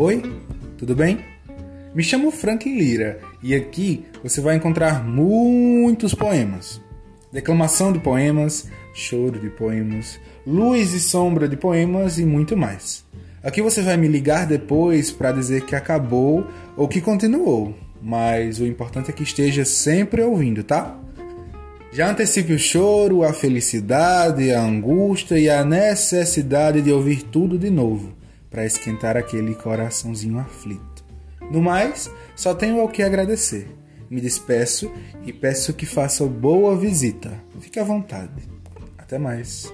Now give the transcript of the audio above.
Oi, tudo bem? Me chamo Frank Lira e aqui você vai encontrar muitos poemas. Declamação de poemas, choro de poemas, luz e sombra de poemas e muito mais. Aqui você vai me ligar depois para dizer que acabou ou que continuou, mas o importante é que esteja sempre ouvindo, tá? Já antecipe o choro, a felicidade, a angústia e a necessidade de ouvir tudo de novo para esquentar aquele coraçãozinho aflito. No mais, só tenho ao que agradecer. Me despeço e peço que faça boa visita. Fique à vontade. Até mais.